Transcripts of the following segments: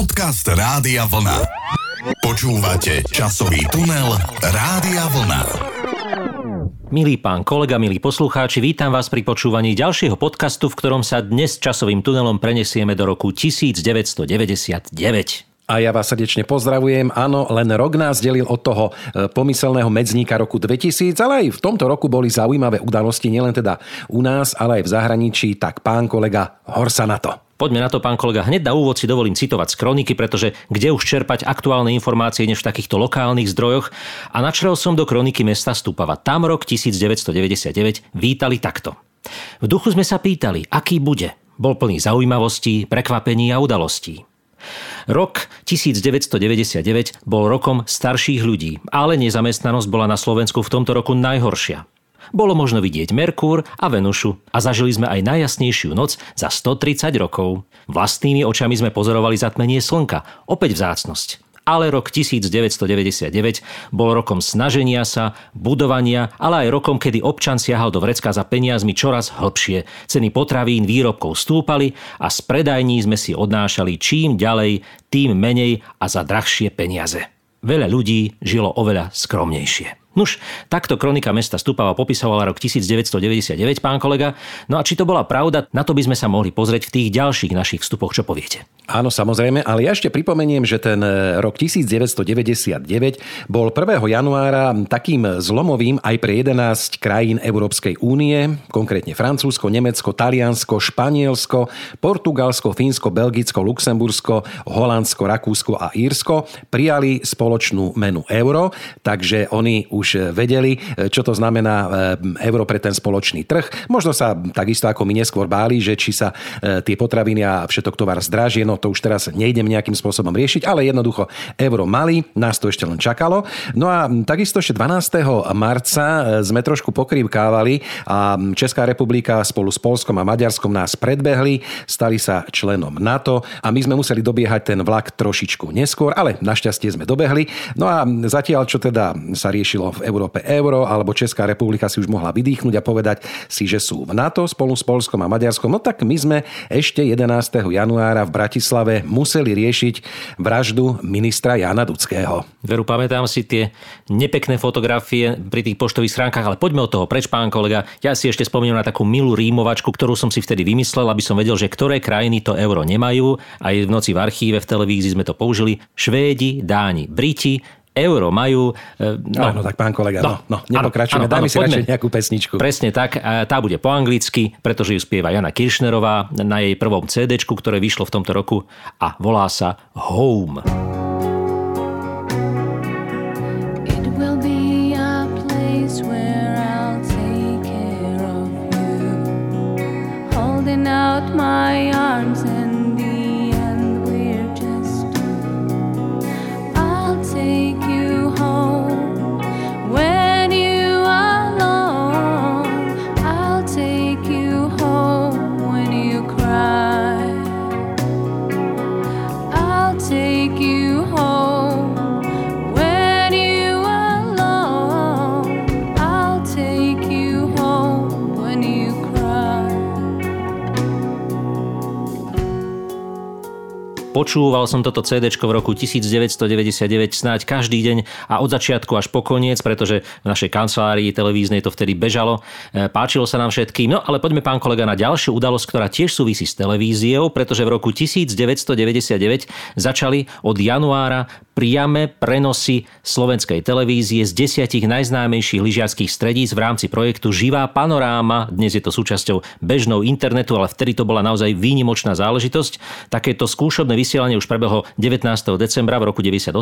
Podcast Rádia Vlna. Počúvate časový tunel Rádia Vlna. Milý pán kolega, milí poslucháči, vítam vás pri počúvaní ďalšieho podcastu, v ktorom sa dnes časovým tunelom prenesieme do roku 1999. A ja vás srdečne pozdravujem. Áno, len rok nás delil od toho e, pomyselného medzníka roku 2000, ale aj v tomto roku boli zaujímavé udalosti, nielen teda u nás, ale aj v zahraničí. Tak pán kolega, horsa na to. Poďme na to, pán kolega. Hneď na úvod si dovolím citovať z kroniky, pretože kde už čerpať aktuálne informácie než v takýchto lokálnych zdrojoch. A načrel som do kroniky mesta Stupava. Tam rok 1999 vítali takto. V duchu sme sa pýtali, aký bude. Bol plný zaujímavostí, prekvapení a udalostí. Rok 1999 bol rokom starších ľudí, ale nezamestnanosť bola na Slovensku v tomto roku najhoršia. Bolo možno vidieť Merkúr a Venušu a zažili sme aj najjasnejšiu noc za 130 rokov. Vlastnými očami sme pozorovali zatmenie slnka, opäť vzácnosť ale rok 1999 bol rokom snaženia sa, budovania, ale aj rokom, kedy občan siahal do vrecka za peniazmi čoraz hlbšie. Ceny potravín, výrobkov stúpali a z predajní sme si odnášali čím ďalej, tým menej a za drahšie peniaze. Veľa ľudí žilo oveľa skromnejšie. Nuž, takto kronika mesta Stupava popisovala rok 1999, pán kolega. No a či to bola pravda, na to by sme sa mohli pozrieť v tých ďalších našich vstupoch, čo poviete. Áno, samozrejme, ale ja ešte pripomeniem, že ten e, rok 1999 bol 1. januára takým zlomovým aj pre 11 krajín Európskej únie, konkrétne Francúzsko, Nemecko, Taliansko, Španielsko, Portugalsko, Fínsko, Belgicko, Luxembursko, Holandsko, Rakúsko a Írsko prijali spoločnú menu euro, takže oni už vedeli, čo to znamená e, euro pre ten spoločný trh. Možno sa takisto ako my neskôr báli, že či sa e, tie potraviny a všetok tovar zdražie, no to už teraz nejdem nejakým spôsobom riešiť, ale jednoducho euro mali, nás to ešte len čakalo. No a takisto ešte 12. marca e, sme trošku pokrývkávali a Česká republika spolu s Polskom a Maďarskom nás predbehli, stali sa členom NATO a my sme museli dobiehať ten vlak trošičku neskôr, ale našťastie sme dobehli. No a zatiaľ, čo teda sa riešilo v Európe euro, alebo Česká republika si už mohla vydýchnuť a povedať si, že sú v NATO spolu s Polskom a Maďarskom, no tak my sme ešte 11. januára v Bratislave museli riešiť vraždu ministra Jana Dudského. Veru, pamätám si tie nepekné fotografie pri tých poštových schránkach, ale poďme od toho preč, pán kolega. Ja si ešte spomínam na takú milú rímovačku, ktorú som si vtedy vymyslel, aby som vedel, že ktoré krajiny to euro nemajú. Aj v noci v archíve, v televízii sme to použili. Švédi, Dáni, Briti, euro majú. E, no, áno, tak pán kolega, no, no, no nepokračujeme, dajme si radšej nejakú pesničku. Presne tak, tá bude po anglicky, pretože ju spieva Jana Kiršnerová na jej prvom CD, ktoré vyšlo v tomto roku a volá sa Home. It will be a place where I'll take care of you Holding out my arms Počúval som toto CD v roku 1999 snáď každý deň a od začiatku až po koniec, pretože v našej kancelárii televíznej to vtedy bežalo. E, páčilo sa nám všetkým. No ale poďme pán kolega na ďalšiu udalosť, ktorá tiež súvisí s televíziou, pretože v roku 1999 začali od januára priame prenosy slovenskej televízie z desiatich najznámejších lyžiarských stredíc v rámci projektu Živá panoráma. Dnes je to súčasťou bežnou internetu, ale vtedy to bola naozaj výnimočná záležitosť. Takéto skúšobné vysielanie už prebehlo 19. decembra v roku 98,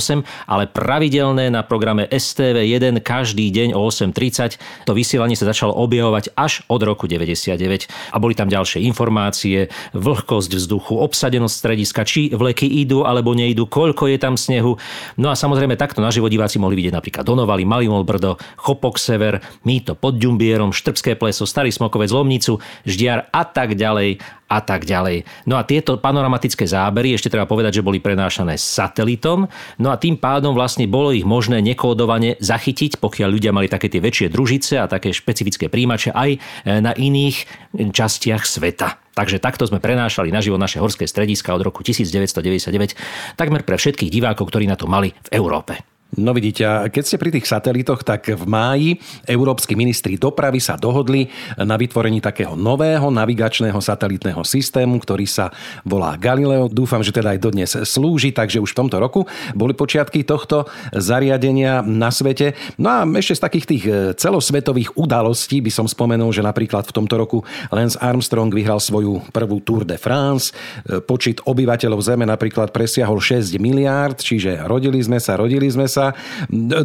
ale pravidelné na programe STV1 každý deň o 8.30. To vysielanie sa začalo objavovať až od roku 99 a boli tam ďalšie informácie, vlhkosť vzduchu, obsadenosť strediska, či vleky idú alebo nejdú, koľko je tam snehu, No a samozrejme takto na diváci mohli vidieť napríklad Donovali, Malimol Brdo, Chopok Sever, Mýto pod Ďumbierom, Štrbské pleso, Starý Smokovec, Lomnicu, Ždiar a tak ďalej a tak ďalej. No a tieto panoramatické zábery, ešte treba povedať, že boli prenášané satelitom, no a tým pádom vlastne bolo ich možné nekódovane zachytiť, pokiaľ ľudia mali také tie väčšie družice a také špecifické príjimače aj e, na iných častiach sveta. Takže takto sme prenášali naživo naše horské strediska od roku 1999 takmer pre všetkých divákov, ktorí na to mali v Európe. No vidíte, keď ste pri tých satelitoch, tak v máji európsky ministri dopravy sa dohodli na vytvorení takého nového navigačného satelitného systému, ktorý sa volá Galileo. Dúfam, že teda aj dodnes slúži, takže už v tomto roku boli počiatky tohto zariadenia na svete. No a ešte z takých tých e, celosvetových udalostí by som spomenul, že napríklad v tomto roku Lance Armstrong vyhral svoju prvú Tour de France. E, počet obyvateľov Zeme napríklad presiahol 6 miliárd, čiže rodili sme sa, rodili sme sa sa.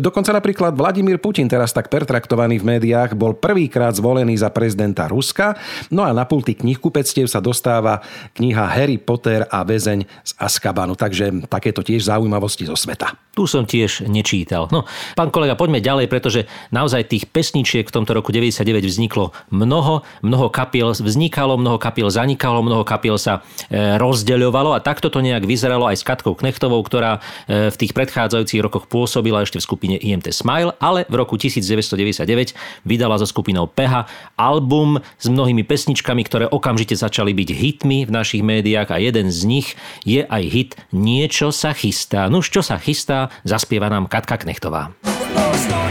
Dokonca napríklad Vladimír Putin, teraz tak pertraktovaný v médiách, bol prvýkrát zvolený za prezidenta Ruska. No a na pulty knihkupectiev sa dostáva kniha Harry Potter a väzeň z Azkabanu. Takže takéto tiež zaujímavosti zo sveta. Tu som tiež nečítal. No, pán kolega, poďme ďalej, pretože naozaj tých pesničiek v tomto roku 99 vzniklo mnoho, mnoho kapiel vznikalo, mnoho kapiel zanikalo, mnoho kapiel sa e, rozdeľovalo a takto to nejak vyzeralo aj s Katkou Knechtovou, ktorá e, v tých predchádzajúcich rokoch pôsobila ešte v skupine IMT Smile, ale v roku 1999 vydala so skupinou Peha album s mnohými pesničkami, ktoré okamžite začali byť hitmi v našich médiách a jeden z nich je aj hit Niečo sa chystá. No čo sa chystá, zaspieva nám Katka Knechtová. Možno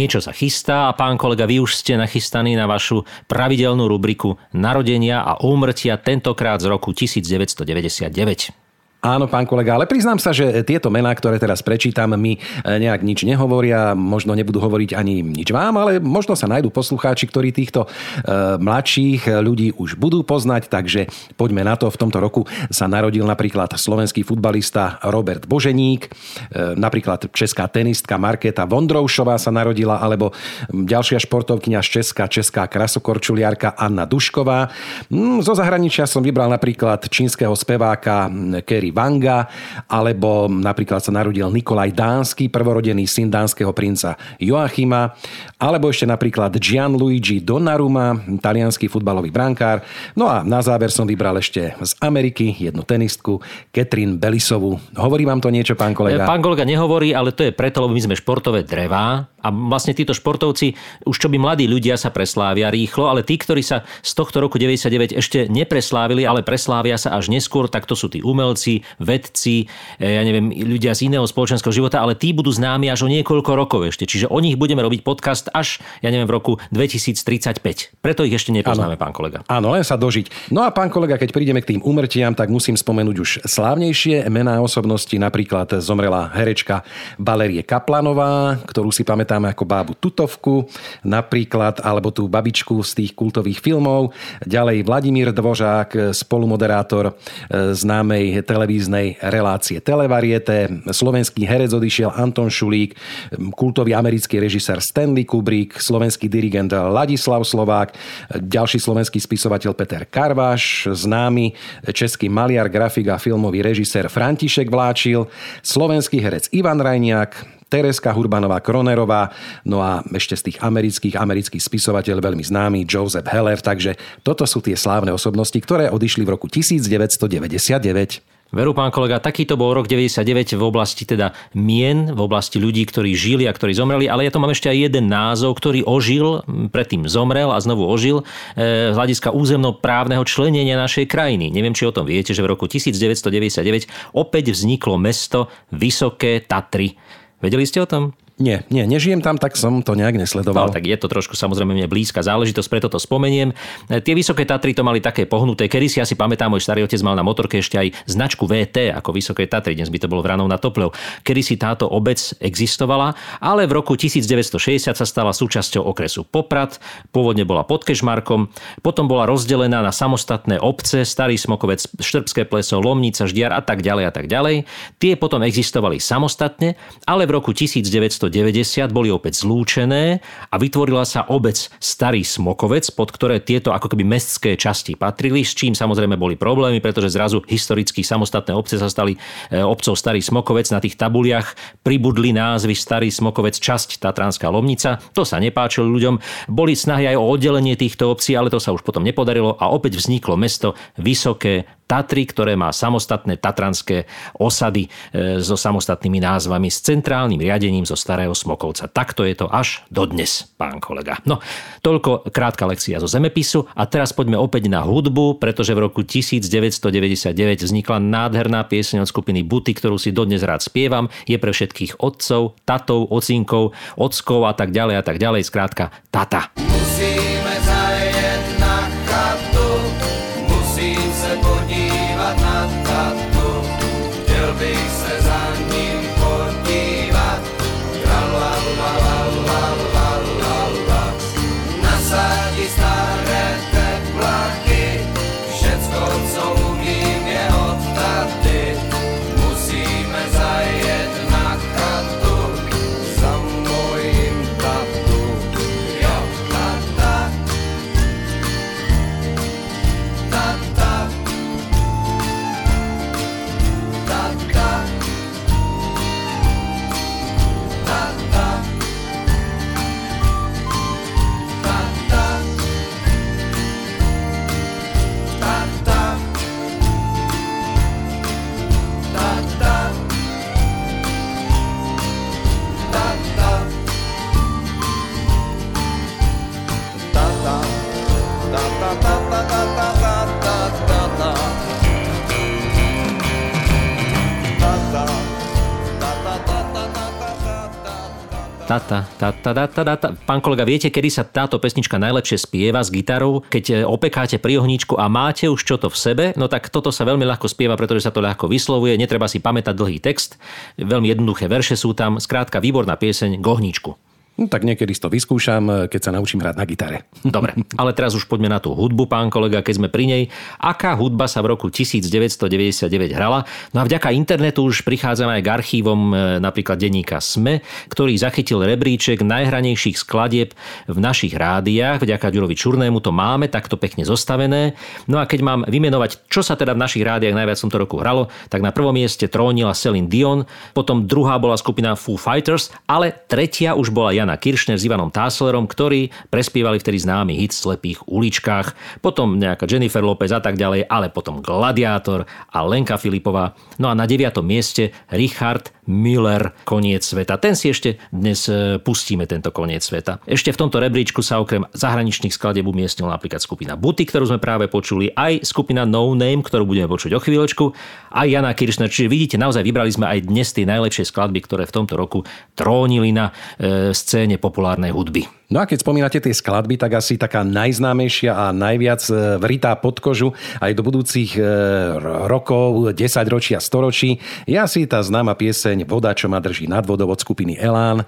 Niečo sa chystá a pán kolega, vy už ste nachystaní na vašu pravidelnú rubriku Narodenia a úmrtia tentokrát z roku 1999. Áno, pán kolega, ale priznám sa, že tieto mená, ktoré teraz prečítam, mi eh, nejak nič nehovoria, možno nebudú hovoriť ani nič vám, ale možno sa nájdú poslucháči, ktorí týchto e, mladších ľudí už budú poznať, takže poďme na to. V tomto roku sa narodil napríklad slovenský futbalista Robert Boženík, e, napríklad česká tenistka Markéta Vondroušová sa narodila, alebo ďalšia športovkyňa z Česka, česká krasokorčuliarka Anna Dušková. Mm, zo zahraničia som vybral napríklad čínskeho speváka Kerry Vanga, alebo napríklad sa narodil Nikolaj Dánsky, prvorodený syn dánskeho princa Joachima, alebo ešte napríklad Gianluigi Donnarumma, talianský futbalový brankár. No a na záver som vybral ešte z Ameriky jednu tenistku, Catherine Bellisovú. Hovorí vám to niečo, pán kolega? Pán kolega nehovorí, ale to je preto, lebo my sme športové drevá a vlastne títo športovci, už čo by mladí ľudia sa preslávia rýchlo, ale tí, ktorí sa z tohto roku 99 ešte nepreslávili, ale preslávia sa až neskôr, tak to sú tí umelci, vedci, e, ja neviem, ľudia z iného spoločenského života, ale tí budú známi až o niekoľko rokov ešte. Čiže o nich budeme robiť podcast až, ja neviem, v roku 2035. Preto ich ešte nepoznáme, ano. pán kolega. Áno, len sa dožiť. No a pán kolega, keď prídeme k tým umrtiam, tak musím spomenúť už slávnejšie mená osobnosti. Napríklad zomrela herečka Valerie Kaplanová, ktorú si pamätáme pamätáme ako bábu Tutovku napríklad, alebo tú babičku z tých kultových filmov. Ďalej Vladimír Dvořák, spolumoderátor e, známej televíznej relácie Televariete. Slovenský herec odišiel Anton Šulík, kultový americký režisér Stanley Kubrick, slovenský dirigent Ladislav Slovák, ďalší slovenský spisovateľ Peter Karváš, známy český maliar, grafik a filmový režisér František Vláčil, slovenský herec Ivan Rajniak, Tereska Hurbanová Kronerová, no a ešte z tých amerických, amerických spisovateľ veľmi známy Joseph Heller, takže toto sú tie slávne osobnosti, ktoré odišli v roku 1999. Veru, pán kolega, takýto bol rok 99 v oblasti teda mien, v oblasti ľudí, ktorí žili a ktorí zomreli, ale ja to mám ešte aj jeden názov, ktorý ožil, predtým zomrel a znovu ožil e, z hľadiska územnoprávneho členenia našej krajiny. Neviem, či o tom viete, že v roku 1999 opäť vzniklo mesto Vysoké Tatry. Vedeli ste o tom? Nie, nie, nežijem tam, tak som to nejak nesledoval. No, tak je to trošku samozrejme mne blízka záležitosť, preto to spomeniem. E, tie vysoké Tatry to mali také pohnuté. Kedy si asi pamätám, môj starý otec mal na motorke ešte aj značku VT ako Vysoké Tatry, dnes by to bolo vranou na Toplev. Kedy si táto obec existovala, ale v roku 1960 sa stala súčasťou okresu Poprad, pôvodne bola pod Kešmarkom, potom bola rozdelená na samostatné obce, Starý Smokovec, Štrbské pleso, Lomnica, Ždiar a tak ďalej a tak ďalej. Tie potom existovali samostatne, ale v roku 1900 1990 boli opäť zlúčené a vytvorila sa obec Starý Smokovec, pod ktoré tieto ako keby mestské časti patrili, s čím samozrejme boli problémy, pretože zrazu historicky samostatné obce sa stali e, obcov Starý Smokovec. Na tých tabuliach pribudli názvy Starý Smokovec, časť Tatranská Lomnica. To sa nepáčilo ľuďom. Boli snahy aj o oddelenie týchto obcí, ale to sa už potom nepodarilo a opäť vzniklo mesto Vysoké Tatry, ktoré má samostatné tatranské osady e, so samostatnými názvami, s centrálnym riadením zo Starého Smokovca. Takto je to až dodnes, pán kolega. No, toľko krátka lekcia zo zemepisu a teraz poďme opäť na hudbu, pretože v roku 1999 vznikla nádherná pieseň od skupiny Buty, ktorú si dodnes rád spievam. Je pre všetkých otcov, tatov, ocinkov, ockov a tak ďalej a tak ďalej. Skrátka, tata. Musíme zajet na chatu, Tata, tata, tata. Pán kolega, viete, kedy sa táto pesnička najlepšie spieva s gitarou? Keď e, opekáte pri ohníčku a máte už čo to v sebe, no tak toto sa veľmi ľahko spieva, pretože sa to ľahko vyslovuje, netreba si pamätať dlhý text, veľmi jednoduché verše sú tam, skrátka výborná pieseň k ohníčku. No, tak niekedy to vyskúšam, keď sa naučím hrať na gitare. Dobre, ale teraz už poďme na tú hudbu, pán kolega, keď sme pri nej. Aká hudba sa v roku 1999 hrala? No a vďaka internetu už prichádzame aj k archívom e, napríklad denníka SME, ktorý zachytil rebríček najhranejších skladieb v našich rádiách. Vďaka Ďurovi Čurnému to máme takto pekne zostavené. No a keď mám vymenovať, čo sa teda v našich rádiách najviac v tomto roku hralo, tak na prvom mieste trónila Celine Dion, potom druhá bola skupina Foo Fighters, ale tretia už bola Jana Kiršner s Ivanom Táslerom, ktorí prespievali vtedy známy hit v slepých uličkách, potom nejaká Jennifer Lopez a tak ďalej, ale potom Gladiátor a Lenka Filipová. No a na deviatom mieste Richard Miller Koniec sveta. Ten si ešte dnes e, pustíme, tento Koniec sveta. Ešte v tomto rebríčku sa okrem zahraničných skladieb umiestnila napríklad skupina Buty, ktorú sme práve počuli, aj skupina No Name, ktorú budeme počuť o chvíľočku, aj Jana Kiršner. Čiže vidíte, naozaj vybrali sme aj dnes tie najlepšie skladby, ktoré v tomto roku trónili na e, scéne populárnej hudby. No a keď spomínate tie skladby, tak asi taká najznámejšia a najviac e, vritá pod kožu aj do budúcich e, rokov, 10 ročia, storočí je asi tá známa pieseň Voda, čo ma drží nad vodou od skupiny Elán, e,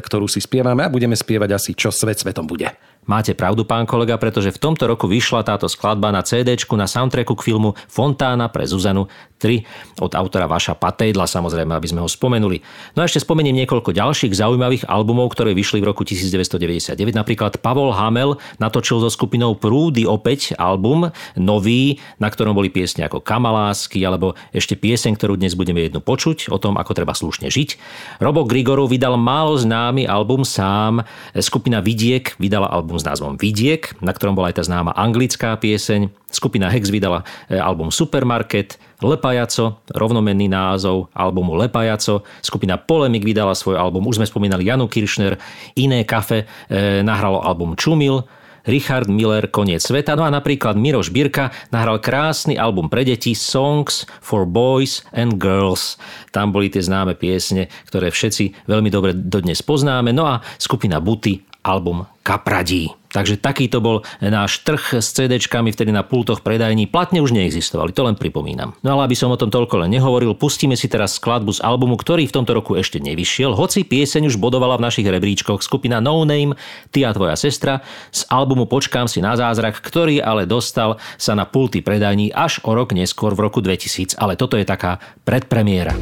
ktorú si spievame a budeme spievať asi Čo svet svetom bude. Máte pravdu, pán kolega, pretože v tomto roku vyšla táto skladba na CD na soundtracku k filmu Fontána pre Zuzanu 3 od autora Vaša Patejdla, samozrejme, aby sme ho spomenuli. No a ešte spomeniem niekoľko ďalších zaujímavých albumov, ktoré vyšli v roku 1999. Napríklad Pavol Hamel natočil so skupinou Prúdy opäť album, nový, na ktorom boli piesne ako Kamalásky, alebo ešte pieseň, ktorú dnes budeme jednu počuť, o tom, ako treba slušne žiť. Robo Grigorov vydal málo známy album sám, skupina Vidiek vydala album s názvom Vidiek, na ktorom bola aj tá známa anglická pieseň. Skupina Hex vydala e, album Supermarket, Lepajaco, rovnomenný názov albumu Lepajaco. Skupina Polemik vydala svoj album, už sme spomínali Janu Kiršner, Iné kafe e, nahralo album Čumil, Richard Miller Koniec sveta. No a napríklad Miroš Birka nahral krásny album pre deti Songs for Boys and Girls. Tam boli tie známe piesne, ktoré všetci veľmi dobre dodnes poznáme. No a skupina Buty album Kapradí. Takže takýto bol náš trh s CD-čkami vtedy na pultoch predajní. Platne už neexistovali, to len pripomínam. No ale aby som o tom toľko len nehovoril, pustíme si teraz skladbu z albumu, ktorý v tomto roku ešte nevyšiel, hoci pieseň už bodovala v našich rebríčkoch skupina No Name, Ty a tvoja sestra, z albumu Počkám si na zázrak, ktorý ale dostal sa na pulty predajní až o rok neskôr v roku 2000, ale toto je taká predpremiéra.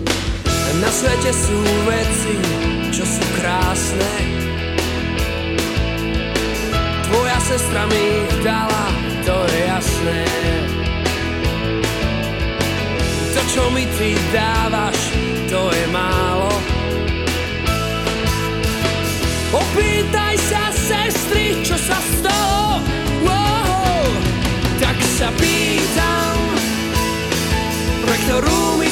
Na svete sú veci, čo sú krásne, Sestra mi ich dala, to je jasné. To, čo mi ty dávaš, to je málo. Opýtaj sa sestry, čo sa stalo. Wow, tak sa pýtam, pre ktorú mi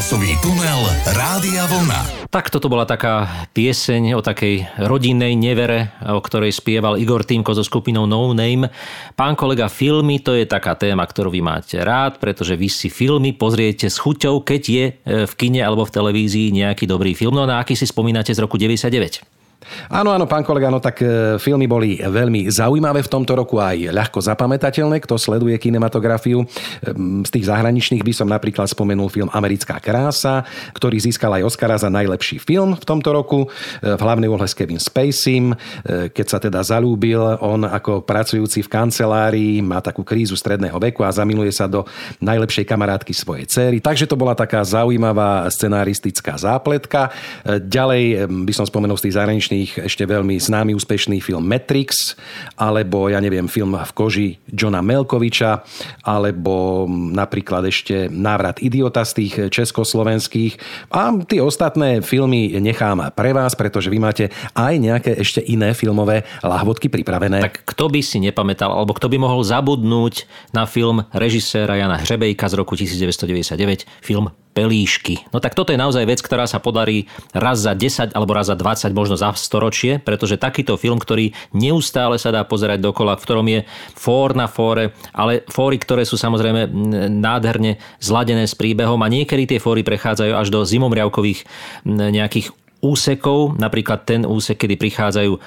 Časový tunel Rádia Vlna. Tak toto bola taká pieseň o takej rodinnej nevere, o ktorej spieval Igor Týmko so skupinou No Name. Pán kolega, filmy, to je taká téma, ktorú vy máte rád, pretože vy si filmy pozriete s chuťou, keď je e, v kine alebo v televízii nejaký dobrý film. No na aký si spomínate z roku 99? Áno, áno, pán kolega, no tak e, filmy boli veľmi zaujímavé v tomto roku aj ľahko zapamätateľné, kto sleduje kinematografiu. Ehm, z tých zahraničných by som napríklad spomenul film Americká krása, ktorý získal aj Oscara za najlepší film v tomto roku. E, v hlavnej úlohe s Kevin Spacey, e, keď sa teda zalúbil, on ako pracujúci v kancelárii má takú krízu stredného veku a zamiluje sa do najlepšej kamarátky svojej cery. Takže to bola taká zaujímavá scenaristická zápletka. Ďalej by som spomenul z tých zahraničných zahraničných ešte veľmi známy úspešný film Matrix, alebo ja neviem, film v koži Johna Melkoviča, alebo napríklad ešte Návrat idiota z tých československých. A tie ostatné filmy nechám pre vás, pretože vy máte aj nejaké ešte iné filmové lahvodky pripravené. Tak kto by si nepamätal, alebo kto by mohol zabudnúť na film režiséra Jana Hřebejka z roku 1999, film pelíšky. No tak toto je naozaj vec, ktorá sa podarí raz za 10 alebo raz za 20, možno za storočie, pretože takýto film, ktorý neustále sa dá pozerať dokola, v ktorom je fór na fóre, ale fóry, ktoré sú samozrejme nádherne zladené s príbehom a niekedy tie fóry prechádzajú až do zimomriavkových nejakých úsekov, napríklad ten úsek, kedy prichádzajú e,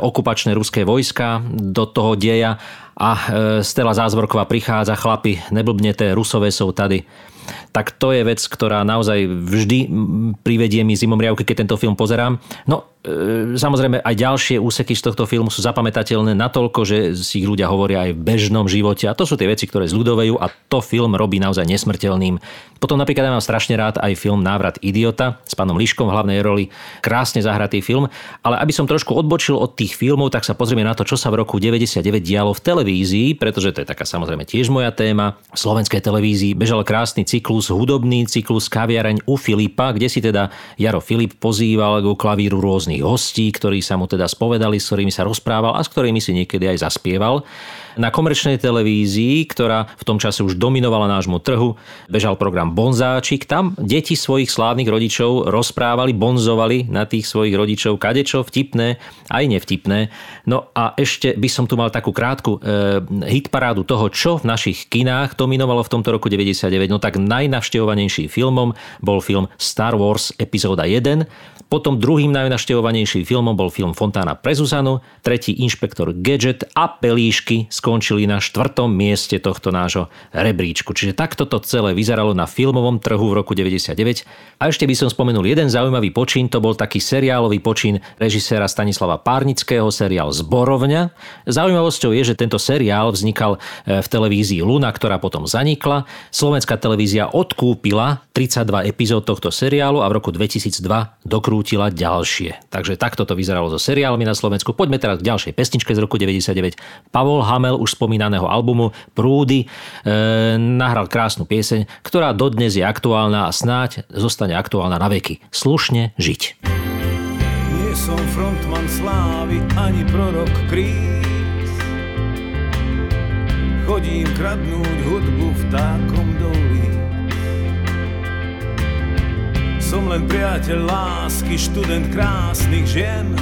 okupačné ruské vojska do toho deja a e, Stela Zázvorková prichádza, chlapi, neblbnete, rusové sú tady tak to je vec, ktorá naozaj vždy privedie mi zimomriavky, keď tento film pozerám. No, samozrejme aj ďalšie úseky z tohto filmu sú zapamätateľné natoľko, že si ich ľudia hovoria aj v bežnom živote a to sú tie veci, ktoré zľudovejú a to film robí naozaj nesmrteľným. Potom napríklad ja mám strašne rád aj film Návrat idiota s pánom Liškom v hlavnej roli. Krásne zahratý film, ale aby som trošku odbočil od tých filmov, tak sa pozrieme na to, čo sa v roku 99 dialo v televízii, pretože to je taká samozrejme tiež moja téma. V slovenskej televízii bežal krásny cyklus, hudobný cyklus Kaviareň u Filipa, kde si teda Jaro Filip pozýval ku klavíru rôznych hostí, ktorí sa mu teda spovedali, s ktorými sa rozprával a s ktorými si niekedy aj zaspieval. Na komerčnej televízii, ktorá v tom čase už dominovala nášmu trhu, bežal program Bonzáčik. Tam deti svojich slávnych rodičov rozprávali, bonzovali na tých svojich rodičov kadečo vtipné, aj nevtipné. No a ešte by som tu mal takú krátku e, hitparádu toho, čo v našich kinách dominovalo v tomto roku 99. No tak najnavštevovanejším filmom bol film Star Wars epizóda 1. Potom druhým najnaštevovanejším filmom bol film Fontána pre Zuzanu, tretí Inšpektor Gadget a Pelíšky skončili na štvrtom mieste tohto nášho rebríčku. Čiže takto to celé vyzeralo na filmovom trhu v roku 99. A ešte by som spomenul jeden zaujímavý počin, to bol taký seriálový počin režiséra Stanislava Párnického, seriál Zborovňa. Zaujímavosťou je, že tento seriál vznikal e, v televízii Luna, ktorá potom zanikla. Slovenská televízia odkúpila 32 epizód tohto seriálu a v roku 2002 dokrútila ďalšie. Takže takto to vyzeralo so seriálmi na Slovensku. Poďme teraz k ďalšej pesničke z roku 99. Pavol Hamel už spomínaného albumu Prúdy e, nahral krásnu pieseň, ktorá dodnes je aktuálna a snáď zostane aktuálna na veky. Slušne žiť. Nie som frontman slávy ani prorok kríz. Chodím kradnúť hudbu vtákom doli som len priateľ lásky, študent krásnych žien.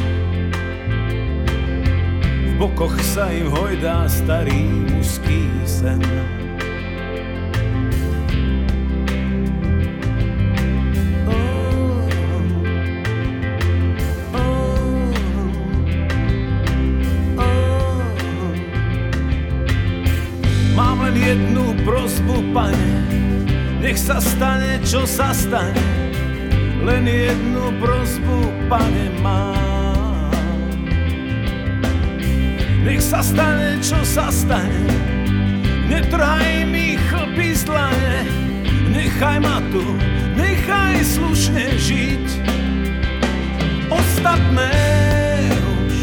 Bokoch sa im hojdá starý mužský sen. Jednu prosbu, pane, nech sa stane, čo sa stane len jednu prosbu, pane, mám. Nech sa stane, čo sa stane, netrhaj mi chlpy zlane, nechaj ma tu, nechaj slušne žiť. Ostatné už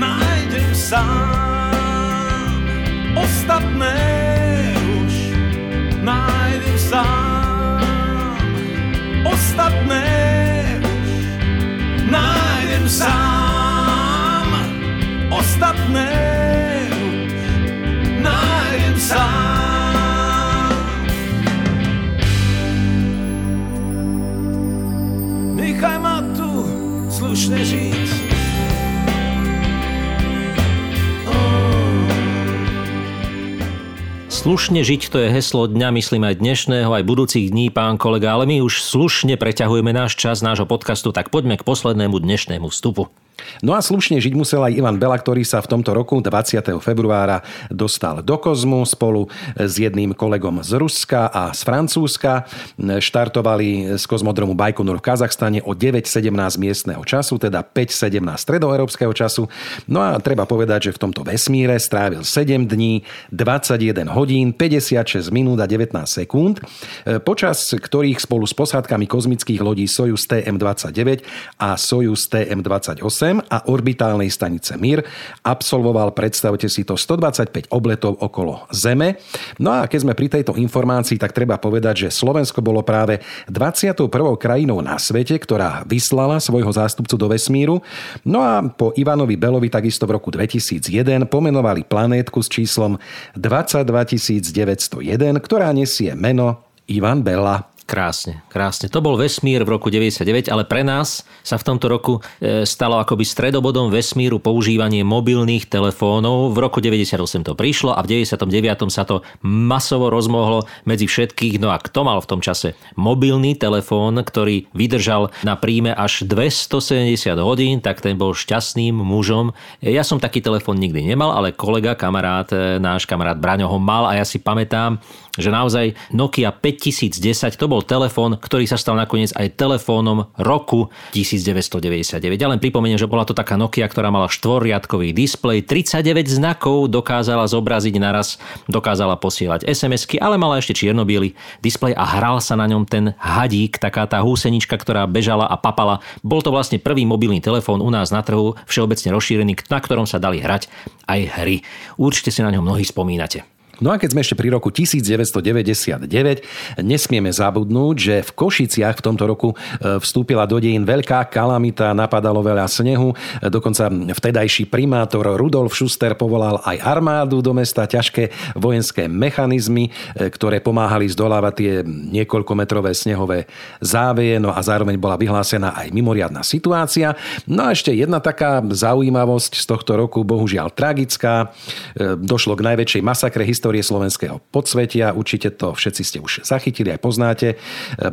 nájdem sám, Slušne žiť to je heslo dňa, myslím aj dnešného, aj budúcich dní, pán kolega, ale my už slušne preťahujeme náš čas nášho podcastu, tak poďme k poslednému dnešnému vstupu. No a slušne žiť musel aj Ivan Bela, ktorý sa v tomto roku 20. februára dostal do Kozmu spolu s jedným kolegom z Ruska a z Francúzska. Štartovali z kozmodromu Bajkonur v Kazachstane o 9.17 miestneho času, teda 5.17 stredoeurópskeho času. No a treba povedať, že v tomto vesmíre strávil 7 dní, 21 hodín, 56 minút a 19 sekúnd, počas ktorých spolu s posádkami kozmických lodí Soyuz TM-29 a Soyuz TM-28 A orbitálnej stanice Mir absolvoval, predstavte si to, 125 obletov okolo Zeme. No a keď sme pri tejto informácii, tak treba povedať, že Slovensko bolo práve 21. krajinou na svete, ktorá vyslala svojho zástupcu do vesmíru. No a po Ivanovi Belovi takisto v roku 2001 pomenovali planétku s číslom 22901, ktorá nesie meno Ivan Bella. Krásne, krásne. To bol vesmír v roku 99, ale pre nás sa v tomto roku e, stalo akoby stredobodom vesmíru používanie mobilných telefónov. V roku 98 to prišlo a v 99 sa to masovo rozmohlo medzi všetkých. No a kto mal v tom čase mobilný telefón, ktorý vydržal na príjme až 270 hodín, tak ten bol šťastným mužom. Ja som taký telefón nikdy nemal, ale kolega, kamarát, e, náš kamarát Braňo ho mal a ja si pamätám, že naozaj Nokia 5010 to bol telefón, ktorý sa stal nakoniec aj telefónom roku 1999. Ja len pripomeniem, že bola to taká Nokia, ktorá mala štvorriadkový displej, 39 znakov dokázala zobraziť naraz, dokázala posielať SMS-ky, ale mala ešte čierno displej a hral sa na ňom ten hadík, taká tá húsenička, ktorá bežala a papala. Bol to vlastne prvý mobilný telefón u nás na trhu, všeobecne rozšírený, na ktorom sa dali hrať aj hry. Určite si na ňom mnohí spomínate. No a keď sme ešte pri roku 1999, nesmieme zabudnúť, že v Košiciach v tomto roku e, vstúpila do dejín veľká kalamita, napadalo veľa snehu, dokonca vtedajší primátor Rudolf Schuster povolal aj armádu do mesta, ťažké vojenské mechanizmy, e, ktoré pomáhali zdolávať tie niekoľkometrové snehové záveje, no a zároveň bola vyhlásená aj mimoriadná situácia. No a ešte jedna taká zaujímavosť z tohto roku, bohužiaľ tragická, e, došlo k najväčšej masakre histórie histórie slovenského podsvetia. Určite to všetci ste už zachytili aj poznáte.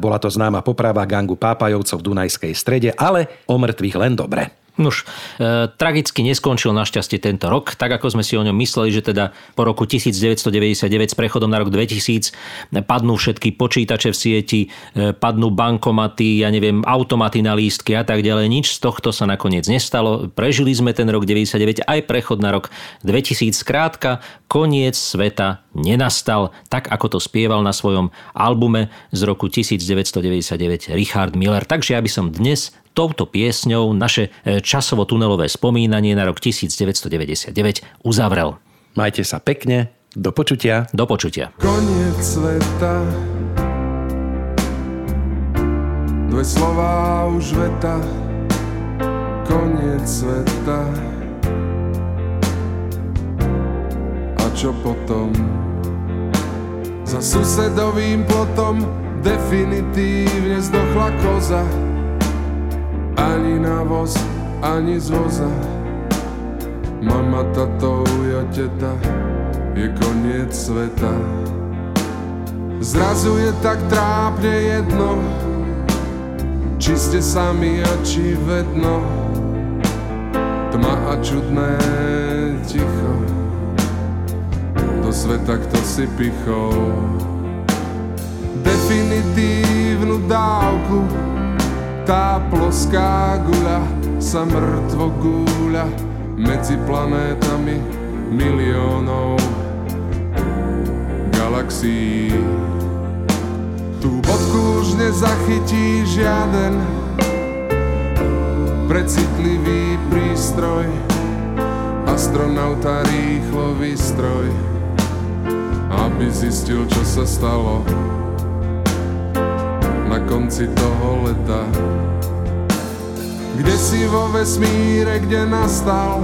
Bola to známa poprava gangu Pápajovcov v Dunajskej strede, ale o mŕtvych len dobre. Nuž, e, tragicky neskončil našťastie tento rok, tak ako sme si o ňom mysleli, že teda po roku 1999 s prechodom na rok 2000 padnú všetky počítače v sieti, e, padnú bankomaty, ja neviem, automaty na lístky a tak ďalej. Nič z tohto sa nakoniec nestalo. Prežili sme ten rok 99 aj prechod na rok 2000. Skrátka, koniec sveta nenastal, tak ako to spieval na svojom albume z roku 1999 Richard Miller. Takže ja by som dnes touto piesňou naše e, časovo-tunelové spomínanie na rok 1999 uzavrel. Majte sa pekne, do počutia. Do počutia. Koniec sveta Dve slová už veta Koniec sveta A čo potom? Za susedovým plotom Definitívne zdochla koza Ani na voz, ani z voza Mama, tato, ja teta je koniec sveta. Zrazu je tak trápne jedno, či ste sami a či vedno. Tma a čudné ticho, do sveta kto si pichol. Definitívnu dávku, tá ploská guľa sa mŕtvo gúľa medzi planétami miliónov galaxií. Tú bodku už nezachytí žiaden precitlivý prístroj, astronauta rýchlo výstroj, aby zistil, čo sa stalo na konci toho leta. Kde si vo vesmíre, kde nastal